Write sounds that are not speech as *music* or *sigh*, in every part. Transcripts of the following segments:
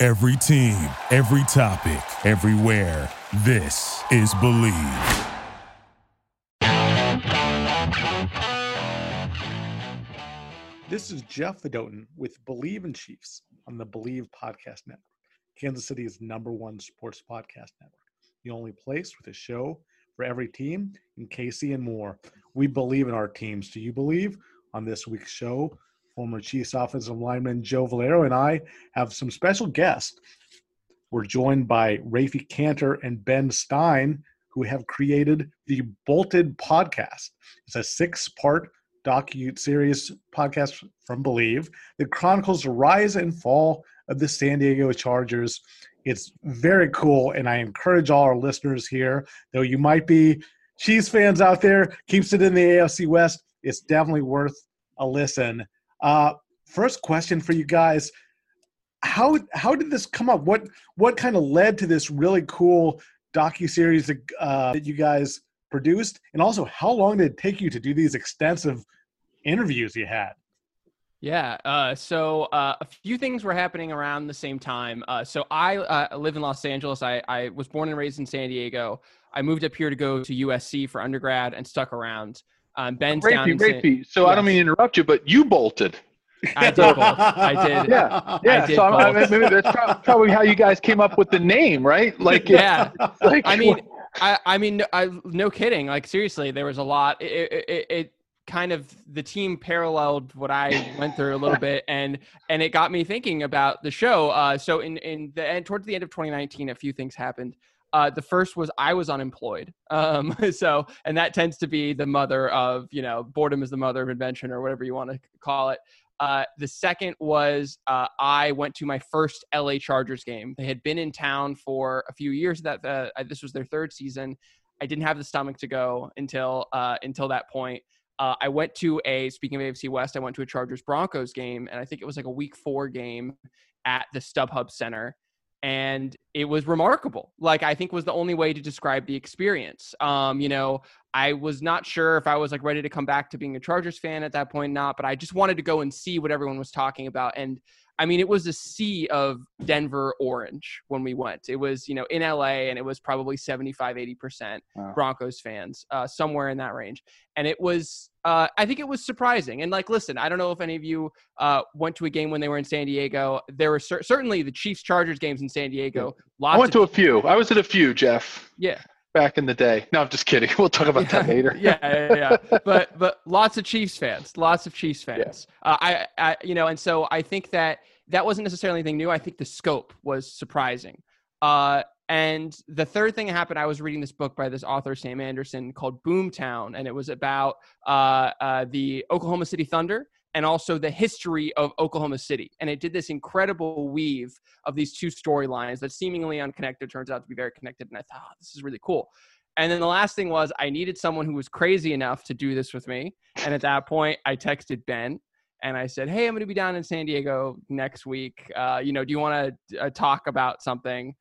Every team, every topic, everywhere. This is Believe. This is Jeff Fedotin with Believe in Chiefs on the Believe Podcast Network, Kansas City's number one sports podcast network. The only place with a show for every team in KC and more. We believe in our teams. Do you believe? On this week's show, former Chiefs offensive lineman Joe Valerio and I have some special guests. We're joined by Rafi Cantor and Ben Stein, who have created the Bolted Podcast. It's a six-part docu series podcast from Believe that chronicles the rise and fall of the San Diego Chargers. It's very cool, and I encourage all our listeners here, though you might be Chiefs fans out there, keeps it in the AFC West. It's definitely worth a listen. Uh, first question for you guys: How how did this come up? What what kind of led to this really cool docu series that, uh, that you guys produced, and also how long did it take you to do these extensive interviews you had. Yeah. Uh, so uh, a few things were happening around the same time. Uh, so I uh, live in Los Angeles. I, I, was born and raised in San Diego. I moved up here to go to USC for undergrad and stuck around. Um, Ben's Rapey, down Rapey. So yes. I don't mean to interrupt you, but you bolted. I did both. I did. *laughs* Yeah, yeah. Did so I mean, maybe that's probably how you guys came up with the name, right? *laughs* Like, yeah. *laughs* Like, I mean, I, I mean, I, no kidding. Like, seriously, there was a lot. It, it, it kind of the team paralleled what I went through a little bit, and and it got me thinking about the show. Uh, so in in the end, towards the end of 2019, a few things happened. Uh, the first was I was unemployed. Um, *laughs* so, and that tends to be the mother of, you know, boredom is the mother of invention or whatever you want to call it. Uh, the second was uh, I went to my first LA Chargers game. They had been in town for a few years. That uh, this was their third season. I didn't have the stomach to go until uh, until that point. Uh, I went to a speaking of AFC West, I went to a Chargers Broncos game, and I think it was like a Week Four game at the StubHub Center, and it was remarkable. Like I think was the only way to describe the experience. Um, you know, I was not sure if I was like ready to come back to being a Chargers fan at that point, not, but I just wanted to go and see what everyone was talking about, and I mean, it was a sea of Denver orange when we went. It was, you know, in LA and it was probably 75, 80% wow. Broncos fans, uh, somewhere in that range. And it was, uh, I think it was surprising. And like, listen, I don't know if any of you uh, went to a game when they were in San Diego. There were cer- certainly the Chiefs Chargers games in San Diego. Lots I went to a few. I was at a few, Jeff. Yeah back in the day. No, I'm just kidding. *laughs* We'll talk about yeah, that later. *laughs* yeah, yeah, yeah. but but lots of Chiefs fans, lots of Chiefs fans. Yeah. Uh, I, I, you know, and so I think that that wasn't necessarily anything new. I think the scope was surprising. Uh, and the third thing that happened, I was reading this book by this author, Sam Anderson, called Boomtown, and it was about uh, uh, the Oklahoma City Thunder and also the history of Oklahoma City. And it did this incredible weave of these two storylines that seemingly unconnected turns out to be very connected. And I thought, oh, this is really cool. And then the last thing was I needed someone who was crazy enough to do this with me. And at that point, I texted Ben and I said, "Hey, I'm going to be down in San Diego next week. Uh, you know, do you want to uh, talk about something?"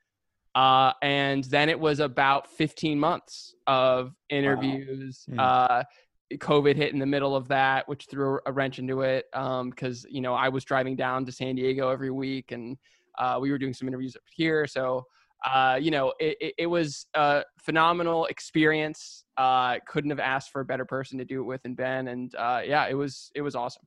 Uh, and then it was about 15 months of interviews. Wow. Mm. COVID hit in the middle of that, which threw a wrench into it because um, you know I was driving down to San Diego every week, and uh, we were doing some interviews up here. So uh, you know, it, it, it, was a phenomenal experience. Uh, couldn't have asked for a better person to do it with than Ben, and uh, yeah, it was it was awesome.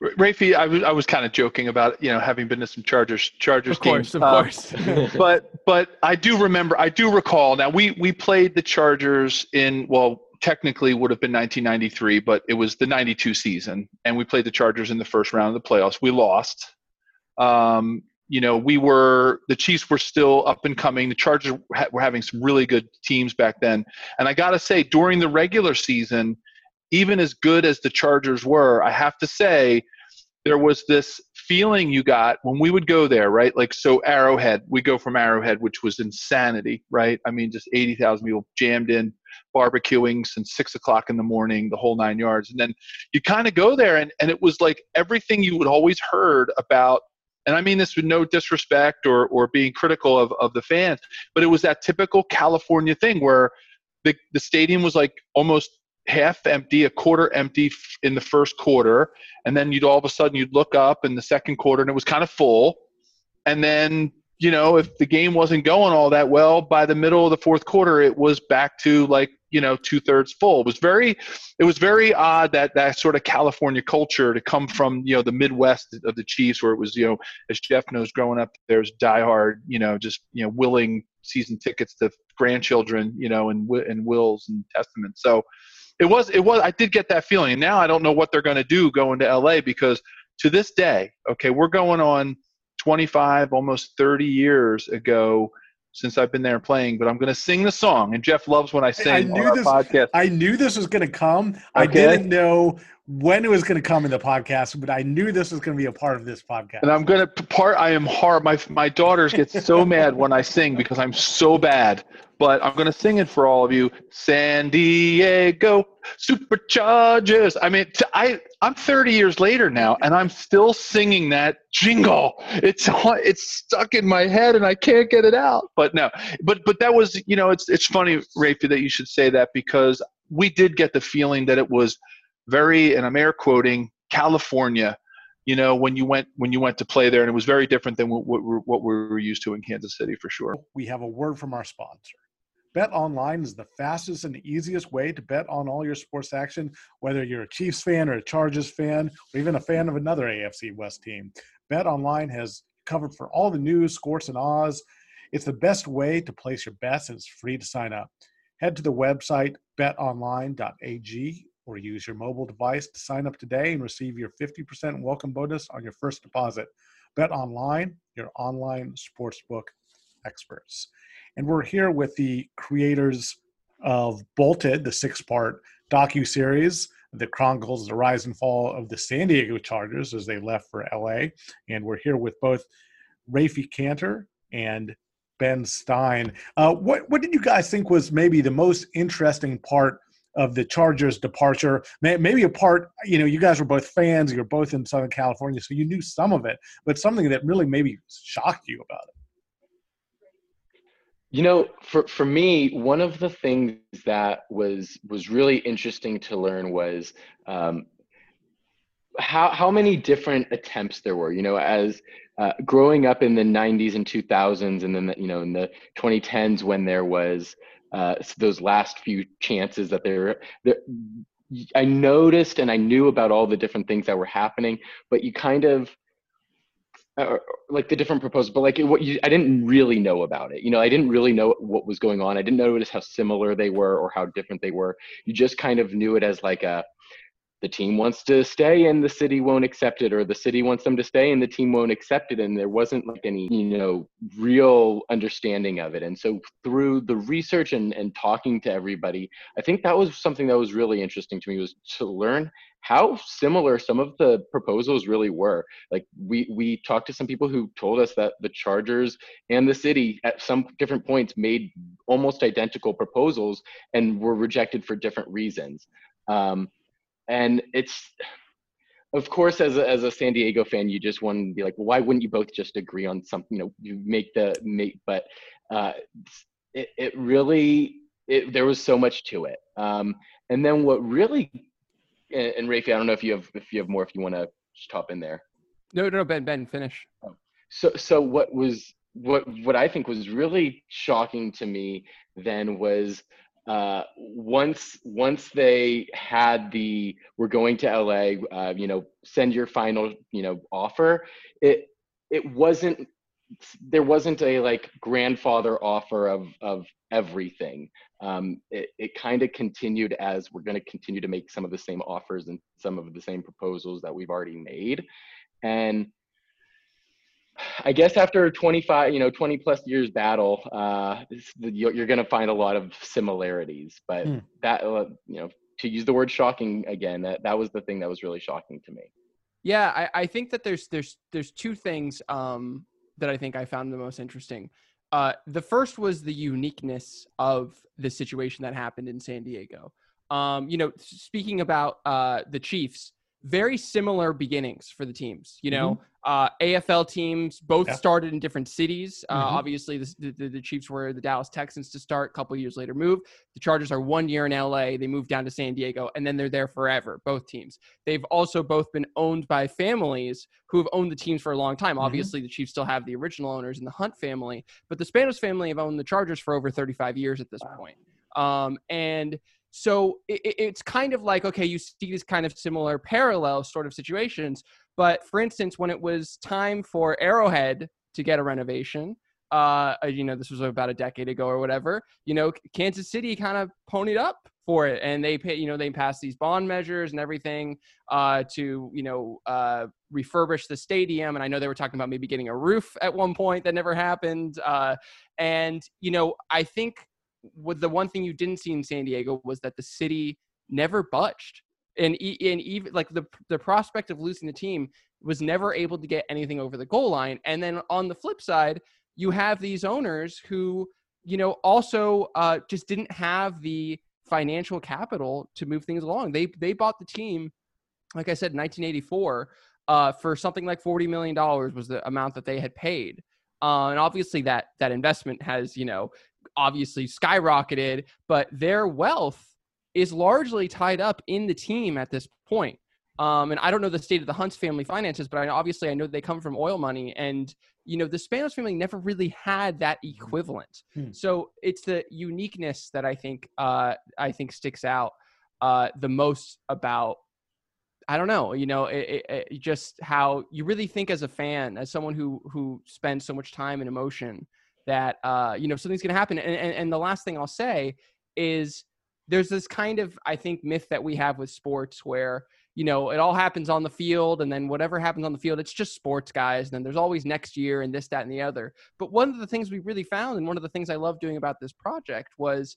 Rafi, I was I was kind of joking about you know having been to some Chargers Chargers of course, games, of uh, course. *laughs* but but I do remember I do recall. Now we we played the Chargers in well technically would have been 1993, but it was the 92 season, and we played the Chargers in the first round of the playoffs. We lost. Um, you know, we were the Chiefs were still up and coming. The Chargers were having some really good teams back then, and I got to say, during the regular season even as good as the Chargers were, I have to say there was this feeling you got when we would go there, right? Like so Arrowhead, we go from Arrowhead, which was insanity, right? I mean, just eighty thousand people jammed in, barbecuing since six o'clock in the morning, the whole nine yards. And then you kind of go there and, and it was like everything you would always heard about and I mean this with no disrespect or, or being critical of, of the fans, but it was that typical California thing where the, the stadium was like almost half empty, a quarter empty in the first quarter, and then you'd all of a sudden you'd look up in the second quarter and it was kind of full, and then you know if the game wasn't going all that well by the middle of the fourth quarter it was back to like you know two thirds full. It was very, it was very odd that that sort of California culture to come from you know the Midwest of the Chiefs, where it was you know as Jeff knows, growing up there's diehard you know just you know willing season tickets to grandchildren you know and and wills and testaments. So it was it was I did get that feeling, and now I don't know what they're going to do going to LA because to this day, okay, we're going on 25 almost 30 years ago since I've been there playing, but I'm going to sing the song. And Jeff loves when I sing I knew this, podcast. I knew this was going to come. Okay. I didn't know when it was going to come in the podcast, but I knew this was going to be a part of this podcast. And I'm going to part. I am hard. My my daughters get so *laughs* mad when I sing because I'm so bad. But I'm going to sing it for all of you. San Diego Superchargers. I mean, I I'm 30 years later now, and I'm still singing that jingle. It's it's stuck in my head, and I can't get it out. But no, but but that was you know it's it's funny, Rafe, that you should say that because we did get the feeling that it was very, and I'm air quoting, California. You know, when you went when you went to play there, and it was very different than what, what, what we were used to in Kansas City for sure. We have a word from our sponsor. Bet online is the fastest and easiest way to bet on all your sports action, whether you're a Chiefs fan or a Chargers fan, or even a fan of another AFC West team. Bet online has covered for all the news, scores, and odds. It's the best way to place your bets, and it's free to sign up. Head to the website betonline.ag or use your mobile device to sign up today and receive your 50% welcome bonus on your first deposit. Bet online, your online sportsbook experts. And we're here with the creators of Bolted, the six-part docu-series that chronicles the rise and fall of the San Diego Chargers as they left for LA. And we're here with both Rafi Cantor and Ben Stein. Uh, what what did you guys think was maybe the most interesting part of the Chargers' departure? Maybe a part, you know, you guys were both fans. You're both in Southern California, so you knew some of it, but something that really maybe shocked you about it. You know, for for me, one of the things that was was really interesting to learn was um, how how many different attempts there were. You know, as uh, growing up in the '90s and 2000s, and then the, you know in the 2010s when there was uh, those last few chances that there, there I noticed and I knew about all the different things that were happening, but you kind of uh, like the different proposals, but like what you, I didn't really know about it. You know, I didn't really know what was going on. I didn't notice how similar they were or how different they were. You just kind of knew it as like a, the team wants to stay and the city won't accept it or the city wants them to stay and the team won't accept it. And there wasn't like any you know real understanding of it. And so through the research and, and talking to everybody i think that was something that was really interesting to me was to learn how similar some of the proposals really were. Like we we talked to some people who told us that the chargers and the city at some different points made almost identical proposals and were rejected for different reasons. Um, and it's of course as a, as a san diego fan you just want to be like well why wouldn't you both just agree on something you know you make the make but uh, it, it really it, there was so much to it um, and then what really and, and Rafi, I don't know if you have if you have more if you want to top in there. No, no, Ben, Ben, finish. Oh. So so what was what what I think was really shocking to me then was uh, once once they had the we're going to LA, uh, you know, send your final you know offer. It it wasn't there wasn't a like grandfather offer of of everything. Um, it it kind of continued as we're going to continue to make some of the same offers and some of the same proposals that we've already made, and I guess after 25, you know, 20 plus years battle, uh, you're going to find a lot of similarities. But hmm. that, uh, you know, to use the word shocking again, that, that was the thing that was really shocking to me. Yeah, I, I think that there's there's there's two things um, that I think I found the most interesting. Uh, the first was the uniqueness of the situation that happened in San Diego. Um, you know, speaking about uh, the Chiefs, very similar beginnings for the teams. You know, mm-hmm. uh, AFL teams both yeah. started in different cities. Uh, mm-hmm. Obviously, the, the, the, Chiefs were the Dallas Texans to start. A couple years later, move. The Chargers are one year in LA. They moved down to San Diego, and then they're there forever. Both teams. They've also both been owned by families who have owned the teams for a long time. Mm-hmm. Obviously, the Chiefs still have the original owners in the Hunt family, but the Spanos family have owned the Chargers for over 35 years at this wow. point. Um, and so it, it's kind of like, okay, you see these kind of similar parallel sort of situations. But for instance, when it was time for Arrowhead to get a renovation, uh, you know, this was about a decade ago or whatever, you know, Kansas City kind of ponied up for it and they pay, you know, they passed these bond measures and everything uh, to, you know, uh, refurbish the stadium. And I know they were talking about maybe getting a roof at one point that never happened. Uh, and, you know, I think what the one thing you didn't see in San Diego was that the city never budged. And, and even like the the prospect of losing the team was never able to get anything over the goal line. And then on the flip side, you have these owners who, you know, also uh, just didn't have the financial capital to move things along. They they bought the team, like I said, in 1984, uh, for something like 40 million dollars was the amount that they had paid. Uh, and obviously that that investment has you know obviously skyrocketed, but their wealth is largely tied up in the team at this point. Um, and I don't know the state of the Hunts family finances, but I obviously I know they come from oil money, and you know the Spanos family never really had that equivalent. Hmm. So it's the uniqueness that I think uh, I think sticks out uh, the most about. I don't know, you know, it, it, it just how you really think as a fan, as someone who who spends so much time and emotion that uh, you know something's going to happen. And, and and the last thing I'll say is there's this kind of I think myth that we have with sports where you know it all happens on the field and then whatever happens on the field it's just sports guys and then there's always next year and this that and the other but one of the things we really found and one of the things i love doing about this project was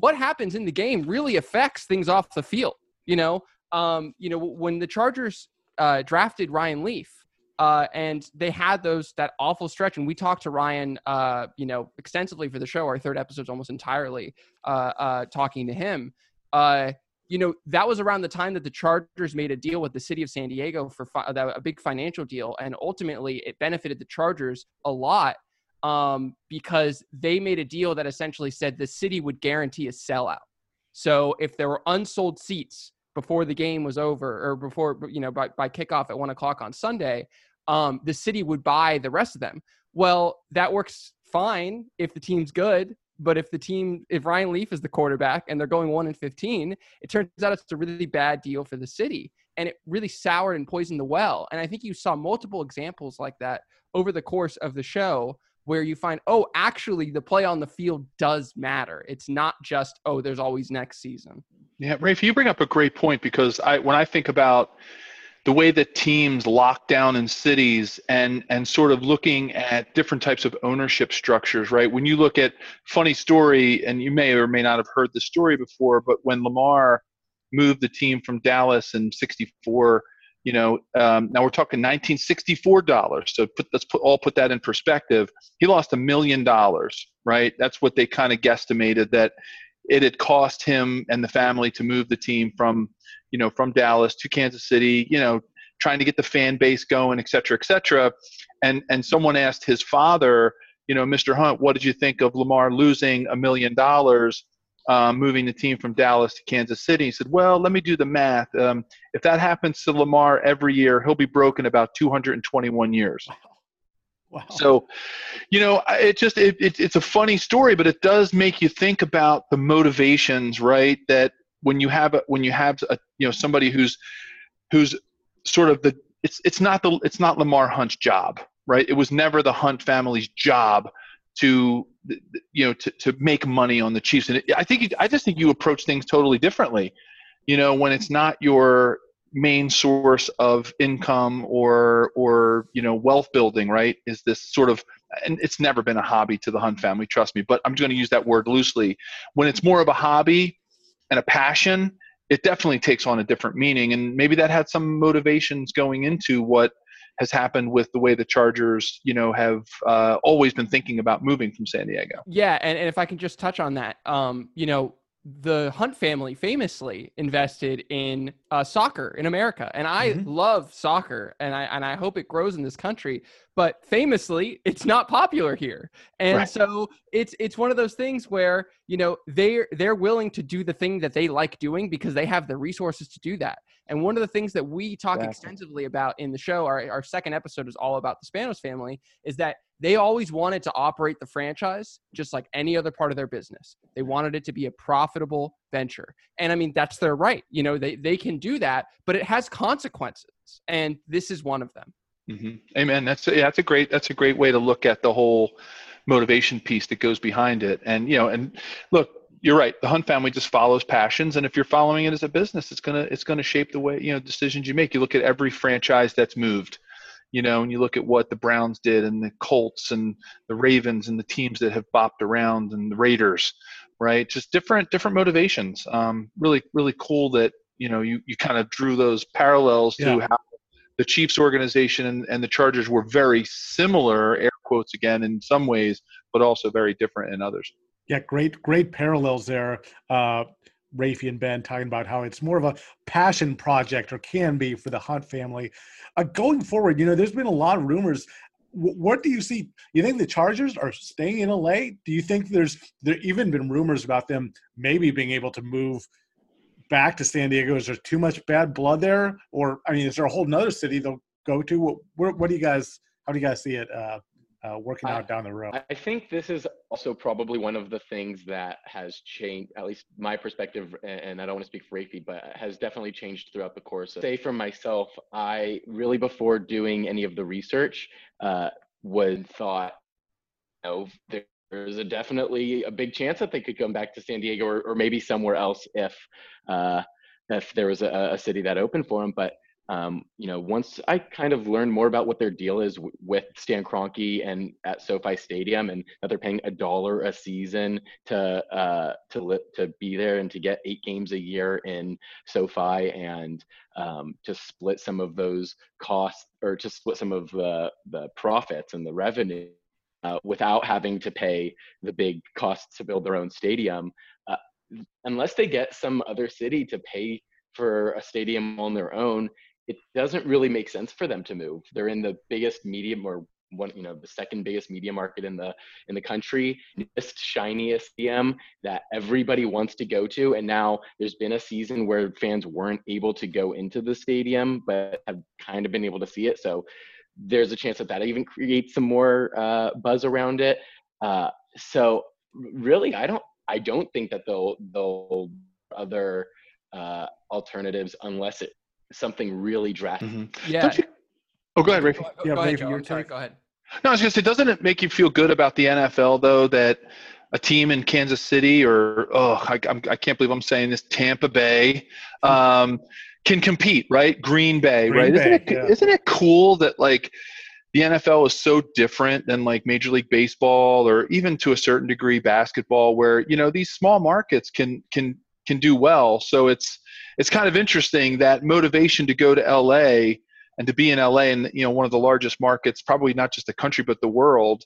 what happens in the game really affects things off the field you know um, you know when the chargers uh, drafted ryan leaf uh, and they had those that awful stretch. And we talked to Ryan, uh, you know, extensively for the show. Our third episode's almost entirely uh, uh talking to him. Uh, you know, that was around the time that the Chargers made a deal with the city of San Diego for fi- a big financial deal, and ultimately it benefited the Chargers a lot um, because they made a deal that essentially said the city would guarantee a sellout. So if there were unsold seats before the game was over or before you know by, by kickoff at one o'clock on sunday um, the city would buy the rest of them. Well that works fine if the team's good but if the team if ryan leaf is the quarterback and they're going 1 and 15 it turns out it's a really bad deal for the city and it really soured and poisoned the well. And i think you saw multiple examples like that over the course of the show where you find, oh, actually, the play on the field does matter. It's not just, oh, there's always next season. Yeah, Rafe, you bring up a great point because I, when I think about the way that teams lock down in cities and and sort of looking at different types of ownership structures, right? When you look at funny story, and you may or may not have heard the story before, but when Lamar moved the team from Dallas in '64 you know, um, now we're talking 1964 dollars. So put, let's put, all put that in perspective. He lost a million dollars, right? That's what they kind of guesstimated that it had cost him and the family to move the team from, you know, from Dallas to Kansas City. You know, trying to get the fan base going, et cetera, et cetera. And and someone asked his father, you know, Mr. Hunt, what did you think of Lamar losing a million dollars? Um, moving the team from Dallas to Kansas City. He said, "Well, let me do the math. Um, if that happens to Lamar every year, he'll be broken about 221 years." Wow. *laughs* Wow. So, you know, it just it, it, it's a funny story, but it does make you think about the motivations, right? That when you have a, when you have a you know somebody who's who's sort of the it's it's not the it's not Lamar Hunt's job, right? It was never the Hunt family's job to you know to, to make money on the Chiefs. And I think I just think you approach things totally differently. You know, when it's not your main source of income or or you know wealth building, right? Is this sort of and it's never been a hobby to the Hunt family, trust me. But I'm going to use that word loosely. When it's more of a hobby and a passion, it definitely takes on a different meaning. And maybe that had some motivations going into what has happened with the way the Chargers, you know, have uh, always been thinking about moving from San Diego. Yeah, and, and if I can just touch on that, um, you know, the Hunt family famously invested in uh, soccer in America, and I mm-hmm. love soccer, and I and I hope it grows in this country. But famously, it's not popular here, and right. so it's it's one of those things where you know they're they're willing to do the thing that they like doing because they have the resources to do that. And one of the things that we talk exactly. extensively about in the show, our, our second episode is all about the Spanos family, is that they always wanted to operate the franchise just like any other part of their business. They wanted it to be a profitable venture. And I mean, that's their right. You know, they, they can do that, but it has consequences. And this is one of them. Mm-hmm. Amen. That's a, yeah, that's a great, that's a great way to look at the whole motivation piece that goes behind it. And, you know, and look, you're right. The Hunt family just follows passions, and if you're following it as a business, it's gonna it's gonna shape the way you know decisions you make. You look at every franchise that's moved, you know, and you look at what the Browns did, and the Colts, and the Ravens, and the teams that have bopped around, and the Raiders, right? Just different different motivations. Um, really really cool that you know you you kind of drew those parallels yeah. to how the Chiefs organization and, and the Chargers were very similar, air quotes again, in some ways, but also very different in others. Yeah, great, great parallels there. Uh, Rafi and Ben talking about how it's more of a passion project or can be for the Hunt family. Uh, going forward, you know, there's been a lot of rumors. W- what do you see? You think the Chargers are staying in LA? Do you think there's there even been rumors about them maybe being able to move back to San Diego? Is there too much bad blood there, or I mean, is there a whole nother city they'll go to? What, what do you guys? How do you guys see it? Uh, uh, working out I, down the road. I think this is also probably one of the things that has changed, at least my perspective, and I don't want to speak for Rafi, but has definitely changed throughout the course. Of, say for myself, I really before doing any of the research uh, would thought, you know, there, there's a definitely a big chance that they could come back to San Diego or, or maybe somewhere else if uh, if there was a, a city that opened for them. But um, you know, once I kind of learned more about what their deal is w- with Stan Kroenke and at SoFi Stadium, and that they're paying a dollar a season to uh, to li- to be there and to get eight games a year in SoFi, and um, to split some of those costs or to split some of the the profits and the revenue uh, without having to pay the big costs to build their own stadium, uh, unless they get some other city to pay for a stadium on their own it doesn't really make sense for them to move. They're in the biggest medium or one, you know, the second biggest media market in the in the country, just shiniest stadium that everybody wants to go to. And now there's been a season where fans weren't able to go into the stadium, but have kind of been able to see it. So there's a chance that that even creates some more uh, buzz around it. Uh, so really, I don't I don't think that they'll they'll other uh, alternatives unless it something really drastic. Mm-hmm. Yeah. You, oh, go ahead, Rafi. Go, yeah, go ahead, Rafi, your sorry, go ahead. No, I was going to say, doesn't it make you feel good about the NFL though that a team in Kansas City or oh, I, I'm, I can not believe I'm saying this, Tampa Bay, um, can compete, right? Green Bay, Green right? Bay, isn't it yeah. isn't it cool that like the NFL is so different than like Major League Baseball or even to a certain degree basketball, where you know these small markets can can can do well. So it's it's kind of interesting that motivation to go to LA and to be in LA and you know one of the largest markets, probably not just the country but the world.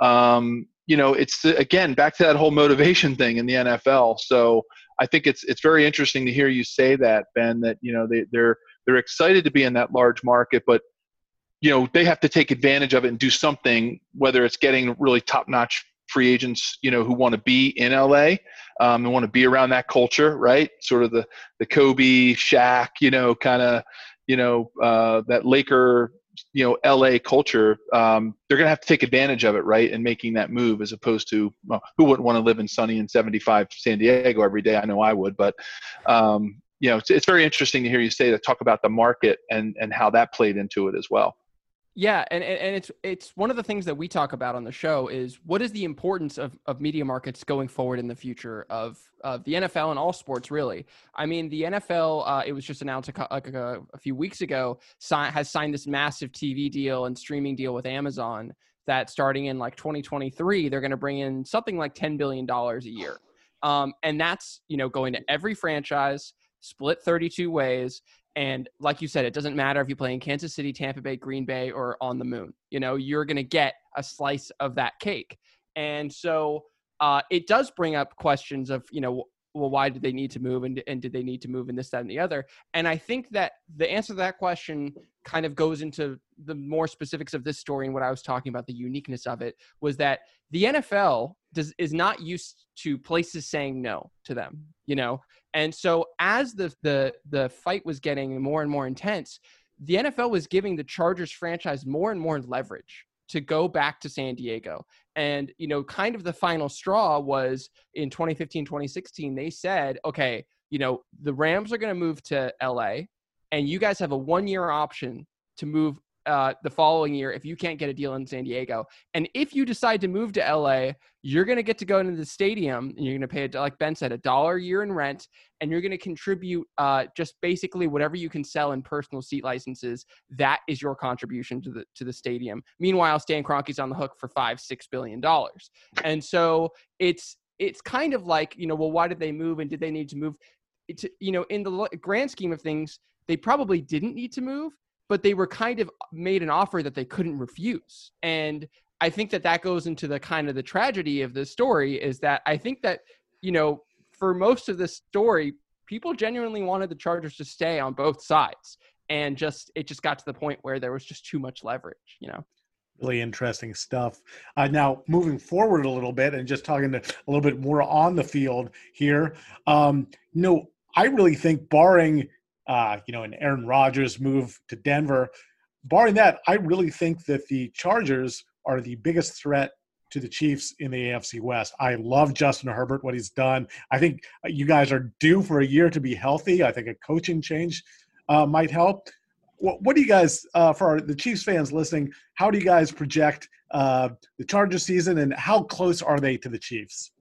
Um, you know, it's again back to that whole motivation thing in the NFL. So I think it's it's very interesting to hear you say that, Ben. That you know they, they're they're excited to be in that large market, but you know they have to take advantage of it and do something, whether it's getting really top notch free agents, you know, who want to be in LA um, and want to be around that culture, right? Sort of the the Kobe, Shaq, you know, kind of, you know, uh, that Laker, you know, LA culture. Um, they're gonna have to take advantage of it, right? And making that move as opposed to well, who wouldn't want to live in sunny and 75 San Diego every day? I know I would, but um, you know, it's, it's very interesting to hear you say that talk about the market and and how that played into it as well. Yeah, and, and it's it's one of the things that we talk about on the show is what is the importance of, of media markets going forward in the future of of the NFL and all sports really. I mean, the NFL uh, it was just announced a, a, a few weeks ago has signed this massive TV deal and streaming deal with Amazon that starting in like 2023 they're going to bring in something like 10 billion dollars a year, um, and that's you know going to every franchise split 32 ways. And like you said, it doesn't matter if you play in Kansas City, Tampa Bay, Green Bay, or on the moon. You know, you're going to get a slice of that cake. And so uh, it does bring up questions of, you know, well, why did they need to move and, and did they need to move in this, that, and the other? And I think that the answer to that question kind of goes into the more specifics of this story and what I was talking about, the uniqueness of it was that the NFL does is not used to places saying no to them, you know? And so as the the the fight was getting more and more intense, the NFL was giving the Chargers franchise more and more leverage to go back to San Diego. And, you know, kind of the final straw was in 2015, 2016, they said, okay, you know, the Rams are going to move to LA and you guys have a one year option to move uh, the following year if you can't get a deal in San Diego. And if you decide to move to LA, you're going to get to go into the stadium and you're going to pay, a, like Ben said, a dollar a year in rent, and you're going to contribute uh, just basically whatever you can sell in personal seat licenses. That is your contribution to the to the stadium. Meanwhile, Stan Kroenke's on the hook for five, six billion dollars, and so it's it's kind of like you know, well, why did they move and did they need to move? It's you know, in the grand scheme of things, they probably didn't need to move but they were kind of made an offer that they couldn't refuse. And I think that that goes into the kind of the tragedy of the story is that I think that, you know, for most of this story, people genuinely wanted the Chargers to stay on both sides. And just, it just got to the point where there was just too much leverage, you know? Really interesting stuff. Uh, now, moving forward a little bit and just talking to, a little bit more on the field here, um, you know, I really think barring uh, you know, an Aaron Rodgers move to Denver. Barring that, I really think that the Chargers are the biggest threat to the Chiefs in the AFC West. I love Justin Herbert, what he's done. I think you guys are due for a year to be healthy. I think a coaching change uh, might help. What, what, do you guys, uh, for the Chiefs fans listening, how do you guys project uh, the Chargers season and how close are they to the Chiefs?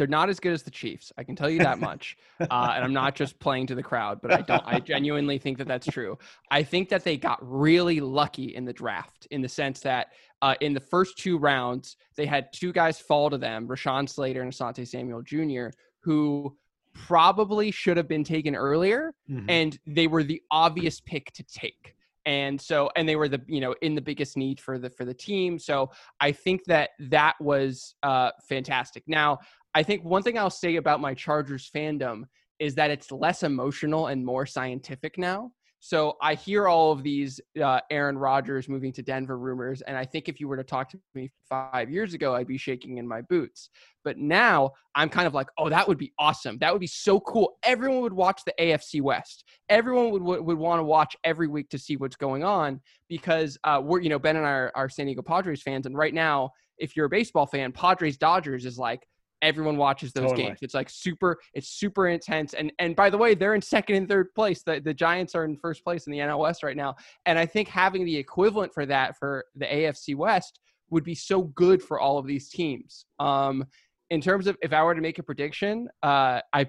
They're not as good as the Chiefs. I can tell you that much. *laughs* Uh, and I'm not just playing to the crowd, but I don't. I genuinely think that that's true. I think that they got really lucky in the draft in the sense that uh, in the first two rounds they had two guys fall to them, Rashawn Slater and Asante Samuel Jr., who probably should have been taken earlier, mm-hmm. and they were the obvious pick to take and so and they were the you know in the biggest need for the for the team so i think that that was uh fantastic now I think one thing I'll say about my Chargers fandom is that it's less emotional and more scientific now. So I hear all of these uh, Aaron Rodgers moving to Denver rumors, and I think if you were to talk to me five years ago, I'd be shaking in my boots. But now I'm kind of like, oh, that would be awesome. That would be so cool. Everyone would watch the AFC West. Everyone would would, would want to watch every week to see what's going on because uh, we're you know Ben and I are, are San Diego Padres fans, and right now, if you're a baseball fan, Padres Dodgers is like everyone watches those totally. games. It's like super, it's super intense. And and by the way, they're in second and third place. The the Giants are in first place in the NL West right now. And I think having the equivalent for that for the AFC West would be so good for all of these teams. Um, in terms of if I were to make a prediction, uh, I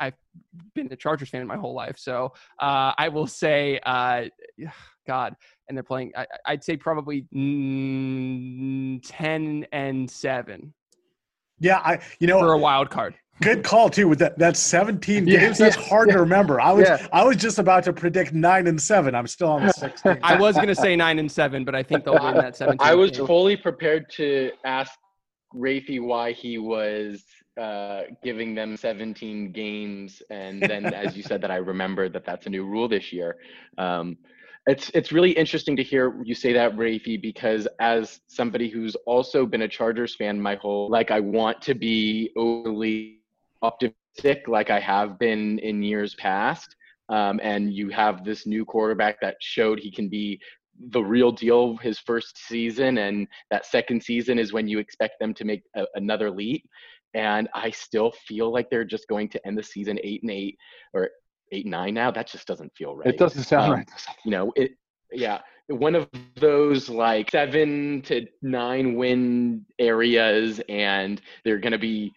I've been a Chargers fan my whole life, so uh, I will say, uh, *sighs* God, and they're playing. I, would say probably mm, ten and seven. Yeah, I you know for a wild card. Good call too. With that, that's 17 yeah, games. That's yeah, hard yeah. to remember. I was I was just about to predict nine and seven. I'm still on the 16. I was going to say nine and seven, but I think they'll win that 17. I was game. fully prepared to ask Rafi why he was uh, giving them 17 games, and then as you said that, I remember that that's a new rule this year. Um, it's it's really interesting to hear you say that, Rafi, because as somebody who's also been a Chargers fan my whole like I want to be overly optimistic like I have been in years past. Um, and you have this new quarterback that showed he can be the real deal his first season and that second season is when you expect them to make a, another leap and i still feel like they're just going to end the season eight and eight or eight nine now. That just doesn't feel right. It doesn't sound um, right. You know, it yeah, one of those like seven to nine win areas, and they're going to be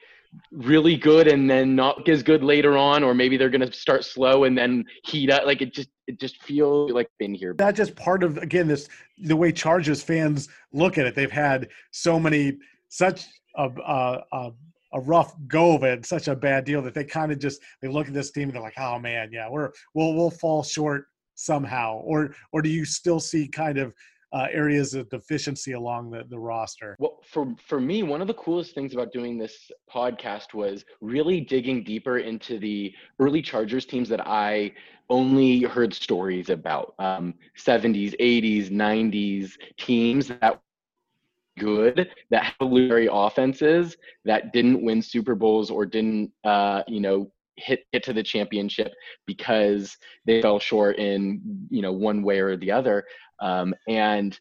really good and then not as good later on, or maybe they're going to start slow and then heat up. Like it just it just feels like been here. That's just part of again this the way Chargers fans look at it. They've had so many such a, a, a a rough go of it such a bad deal that they kind of just they look at this team and they're like, oh man, yeah, we're we'll we'll fall short somehow, or or do you still see kind of uh, areas of deficiency along the, the roster? Well, for for me, one of the coolest things about doing this podcast was really digging deeper into the early Chargers teams that I only heard stories about um, 70s, 80s, 90s teams that good that had offenses that didn't win Super Bowls or didn't uh, you know hit hit to the championship because they fell short in you know one way or the other um, and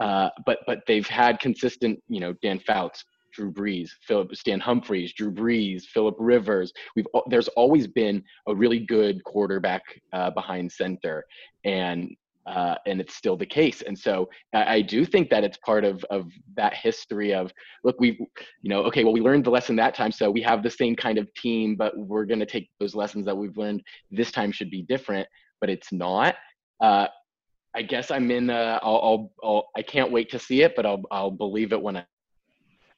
uh, but but they've had consistent you know Dan Fouts Drew Brees, Philip Stan Humphries, Drew Brees, Philip Rivers. We've there's always been a really good quarterback uh, behind center, and uh, and it's still the case. And so I, I, do think that it's part of of that history of look, we you know okay, well we learned the lesson that time, so we have the same kind of team, but we're going to take those lessons that we've learned this time should be different, but it's not. Uh, I guess I'm in. Uh, I'll, I'll, I'll I can't wait to see it, but I'll I'll believe it when I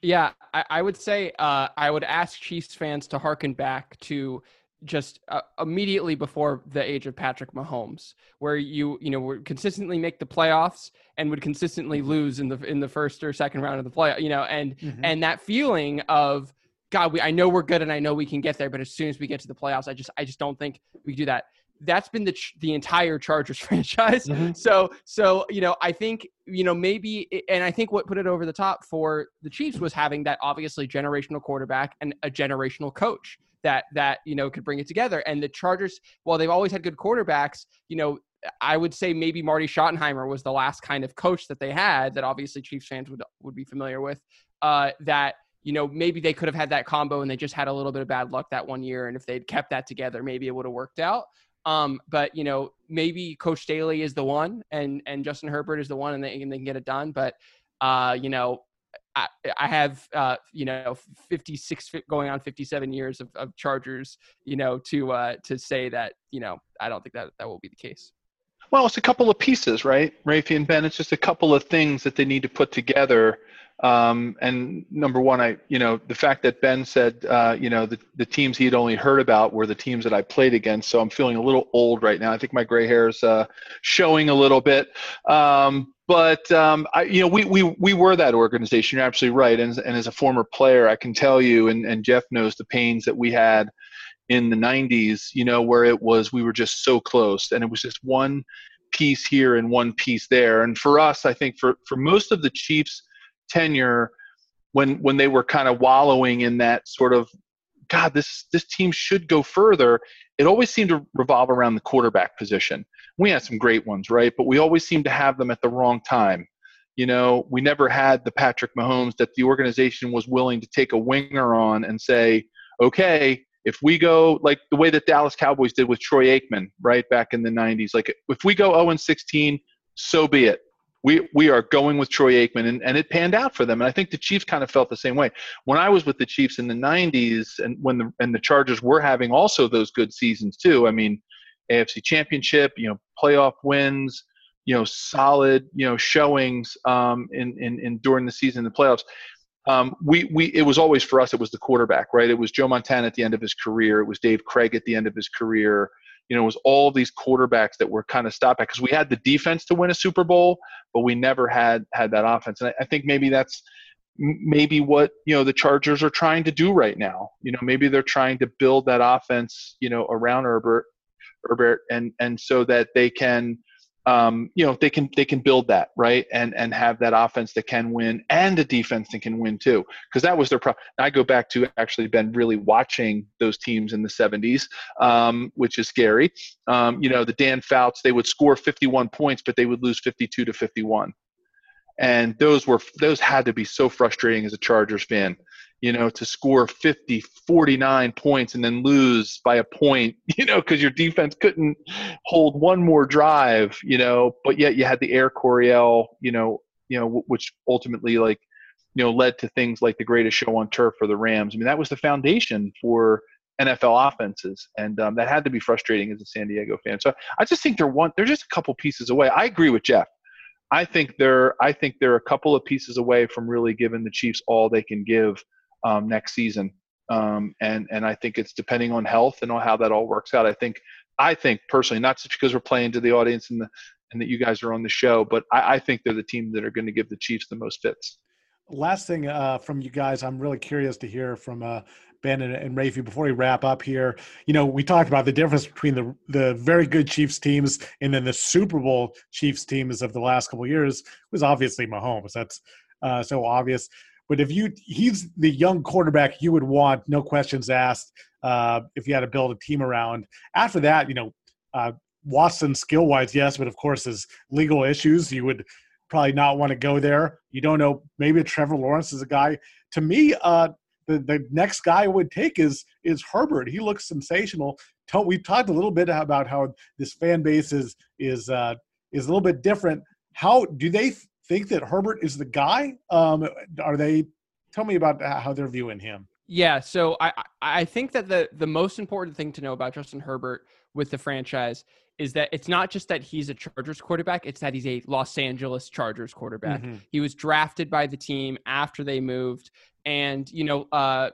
yeah, I, I, would say uh, I would ask Chiefs fans to harken back to just uh, immediately before the age of Patrick Mahomes, where you you know would consistently make the playoffs and would consistently mm-hmm. lose in the in the first or second round of the play, you know, and mm-hmm. and that feeling of God, we I know we're good and I know we can get there, but as soon as we get to the playoffs, I just I just don't think we do that. That's been the the entire Chargers *laughs* franchise. Mm-hmm. So so you know I think you know maybe and I think what put it over the top for the Chiefs was having that obviously generational quarterback and a generational coach that that you know could bring it together. And the Chargers, while they've always had good quarterbacks, you know, I would say maybe Marty Schottenheimer was the last kind of coach that they had that obviously Chiefs fans would would be familiar with. Uh, that you know maybe they could have had that combo and they just had a little bit of bad luck that one year, and if they'd kept that together, maybe it would have worked out. Um, but you know maybe Coach Staley is the one, and and Justin Herbert is the one, and they, and they can get it done. But uh, you know I, I have uh, you know 56 going on 57 years of, of Chargers you know to uh, to say that you know I don't think that that will be the case. Well, it's a couple of pieces, right, Rafi and Ben? It's just a couple of things that they need to put together. Um, and number one, I, you know, the fact that Ben said, uh, you know, the, the teams he had only heard about were the teams that I played against. So I'm feeling a little old right now. I think my gray hair is uh, showing a little bit. Um, but um, I, you know, we, we we were that organization. You're absolutely right. And, and as a former player, I can tell you, and, and Jeff knows the pains that we had in the 90s. You know, where it was we were just so close, and it was just one piece here and one piece there. And for us, I think for for most of the Chiefs' tenure, when when they were kind of wallowing in that sort of God, this this team should go further. It always seemed to revolve around the quarterback position. We had some great ones, right? But we always seem to have them at the wrong time. You know, we never had the Patrick Mahomes that the organization was willing to take a winger on and say, okay, if we go like the way that Dallas Cowboys did with Troy Aikman, right back in the 90s, like if we go 0 and 16, so be it we we are going with Troy Aikman, and, and it panned out for them. And I think the Chiefs kind of felt the same way. When I was with the Chiefs in the '90s, and when the and the Chargers were having also those good seasons too. I mean, AFC Championship, you know, playoff wins, you know, solid, you know, showings um, in, in in during the season, in the playoffs. Um, we we it was always for us. It was the quarterback, right? It was Joe Montana at the end of his career. It was Dave Krieg at the end of his career you know, it was all these quarterbacks that were kind of stopped at because we had the defense to win a Super Bowl, but we never had had that offense. And I, I think maybe that's maybe what you know the Chargers are trying to do right now. You know, maybe they're trying to build that offense, you know, around Herbert, Herbert, and and so that they can um, you know they can they can build that right and and have that offense that can win and a defense that can win too because that was their problem. I go back to actually been really watching those teams in the 70s, um, which is scary. Um, you know the Dan Fouts they would score 51 points but they would lose 52 to 51, and those were those had to be so frustrating as a Chargers fan you know, to score 50, 49 points and then lose by a point, *laughs* you know, because your defense couldn't hold one more drive, you know, but yet you had the Air Coryell, you know, you know, which ultimately like, you know, led to things like the greatest show on turf for the Rams. I mean, that was the foundation for NFL offenses, and um, that had to be frustrating as a San Diego fan. So I just think they're one, they're just a couple pieces away. I agree with Jeff. I think they're, I think they're a couple of pieces away from really giving the Chiefs all they can give um, next season. Um, and and I think it's depending on health and on how that all works out. I think I think personally, not just because we're playing to the audience and the and that you guys are on the show, but I, I think they're the team that are going to give the Chiefs the most fits. Last thing uh, from you guys, I'm really curious to hear from uh, Ben and, and Rafi before we wrap up here. You know, we talked about the difference between the the very good Chiefs teams and then the Super Bowl Chiefs teams of the last couple years was obviously Mahomes. That's uh, so obvious. But if you he's the young quarterback you would want, no questions asked. Uh, if you had to build a team around. After that, you know, uh, Watson skill wise, yes, but of course, his legal issues, you would probably not want to go there. You don't know. Maybe Trevor Lawrence is a guy. To me, uh, the the next guy I would take is is Herbert. He looks sensational. We've talked a little bit about how this fan base is is uh, is a little bit different. How do they think that Herbert is the guy? Um, are they? Tell me about how they're viewing him. Yeah, so I I think that the the most important thing to know about Justin Herbert with the franchise is that it's not just that he's a Chargers quarterback, it's that he's a Los Angeles Chargers quarterback. Mm-hmm. He was drafted by the team after they moved. And, you know, uh,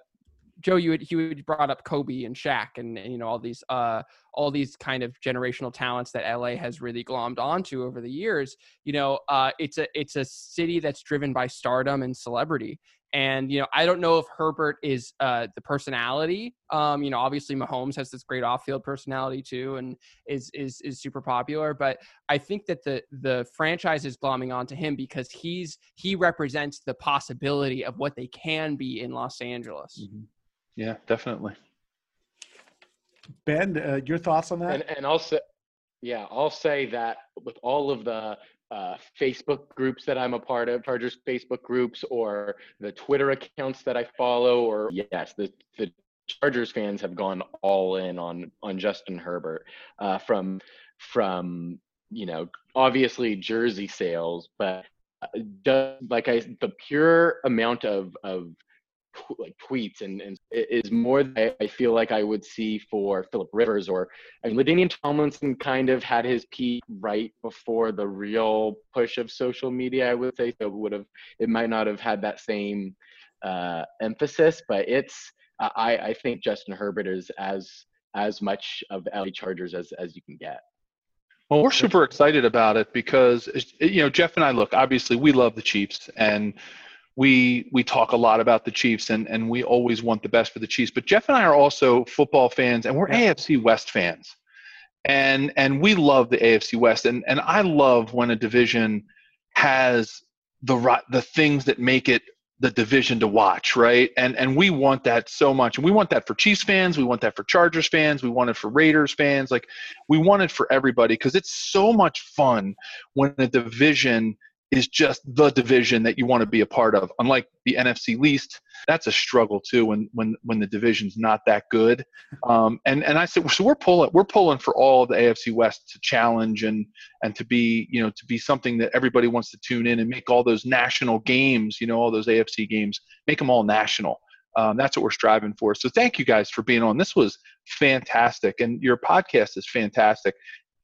Joe, you had, you had brought up Kobe and Shaq and, and, you know all these uh, all these kind of generational talents that LA has really glommed onto over the years. You know, uh, it's a it's a city that's driven by stardom and celebrity, and you know, I don't know if Herbert is uh, the personality. Um, you know, obviously Mahomes has this great off-field personality too, and is is is super popular. But I think that the the franchise is glomming onto him because he's he represents the possibility of what they can be in Los Angeles. Mm-hmm. Yeah, definitely. Ben, uh, your thoughts on that? And, and also, yeah, I'll say that with all of the uh, Facebook groups that I'm a part of, Chargers Facebook groups, or the Twitter accounts that I follow, or yes, the, the Chargers fans have gone all in on on Justin Herbert uh, from from you know obviously jersey sales, but uh, like I the pure amount of of like tweets and, and is more than I feel like I would see for Philip Rivers or I mean LaDainian Tomlinson kind of had his peak right before the real push of social media I would say so would have it might not have had that same uh, emphasis but it's I I think Justin Herbert is as as much of LA Chargers as as you can get. Well, we're super excited about it because you know Jeff and I look obviously we love the Chiefs and we we talk a lot about the Chiefs and and we always want the best for the Chiefs. But Jeff and I are also football fans and we're yeah. AFC West fans. And and we love the AFC West and and I love when a division has the the things that make it the division to watch, right? And and we want that so much. And we want that for Chiefs fans, we want that for Chargers fans, we want it for Raiders fans. Like we want it for everybody because it's so much fun when a division is just the division that you want to be a part of. Unlike the NFC least, that's a struggle too when when when the division's not that good. Um, and and I said so we're pulling we're pulling for all the AFC West to challenge and and to be you know to be something that everybody wants to tune in and make all those national games you know all those AFC games make them all national. Um, that's what we're striving for. So thank you guys for being on. This was fantastic, and your podcast is fantastic.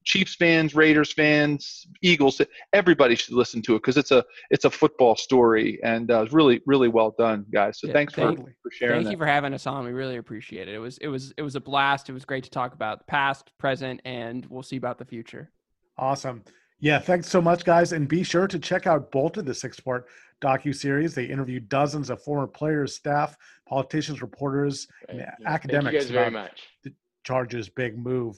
Chiefs fans, Raiders fans, Eagles, everybody should listen to it because it's a it's a football story and uh, it's really really well done, guys. So yeah, thanks thank, for, for sharing. Thank that. you for having us on. We really appreciate it. It was it was it was a blast. It was great to talk about the past, present, and we'll see about the future. Awesome. Yeah, thanks so much, guys, and be sure to check out Bolted, the six-part docu series. They interviewed dozens of former players, staff, politicians, reporters, and yeah. academics. Thank you guys very much. The Chargers' big move.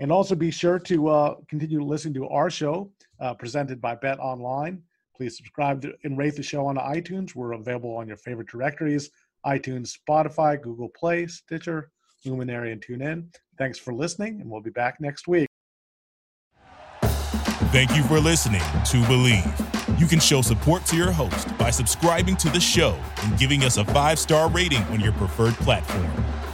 And also be sure to uh, continue listening to our show uh, presented by Bet Online. Please subscribe to, and rate the show on iTunes. We're available on your favorite directories iTunes, Spotify, Google Play, Stitcher, Luminary, and TuneIn. Thanks for listening, and we'll be back next week. Thank you for listening to Bleav. You can show support to your host by subscribing to the show and giving us a five star rating on your preferred platform.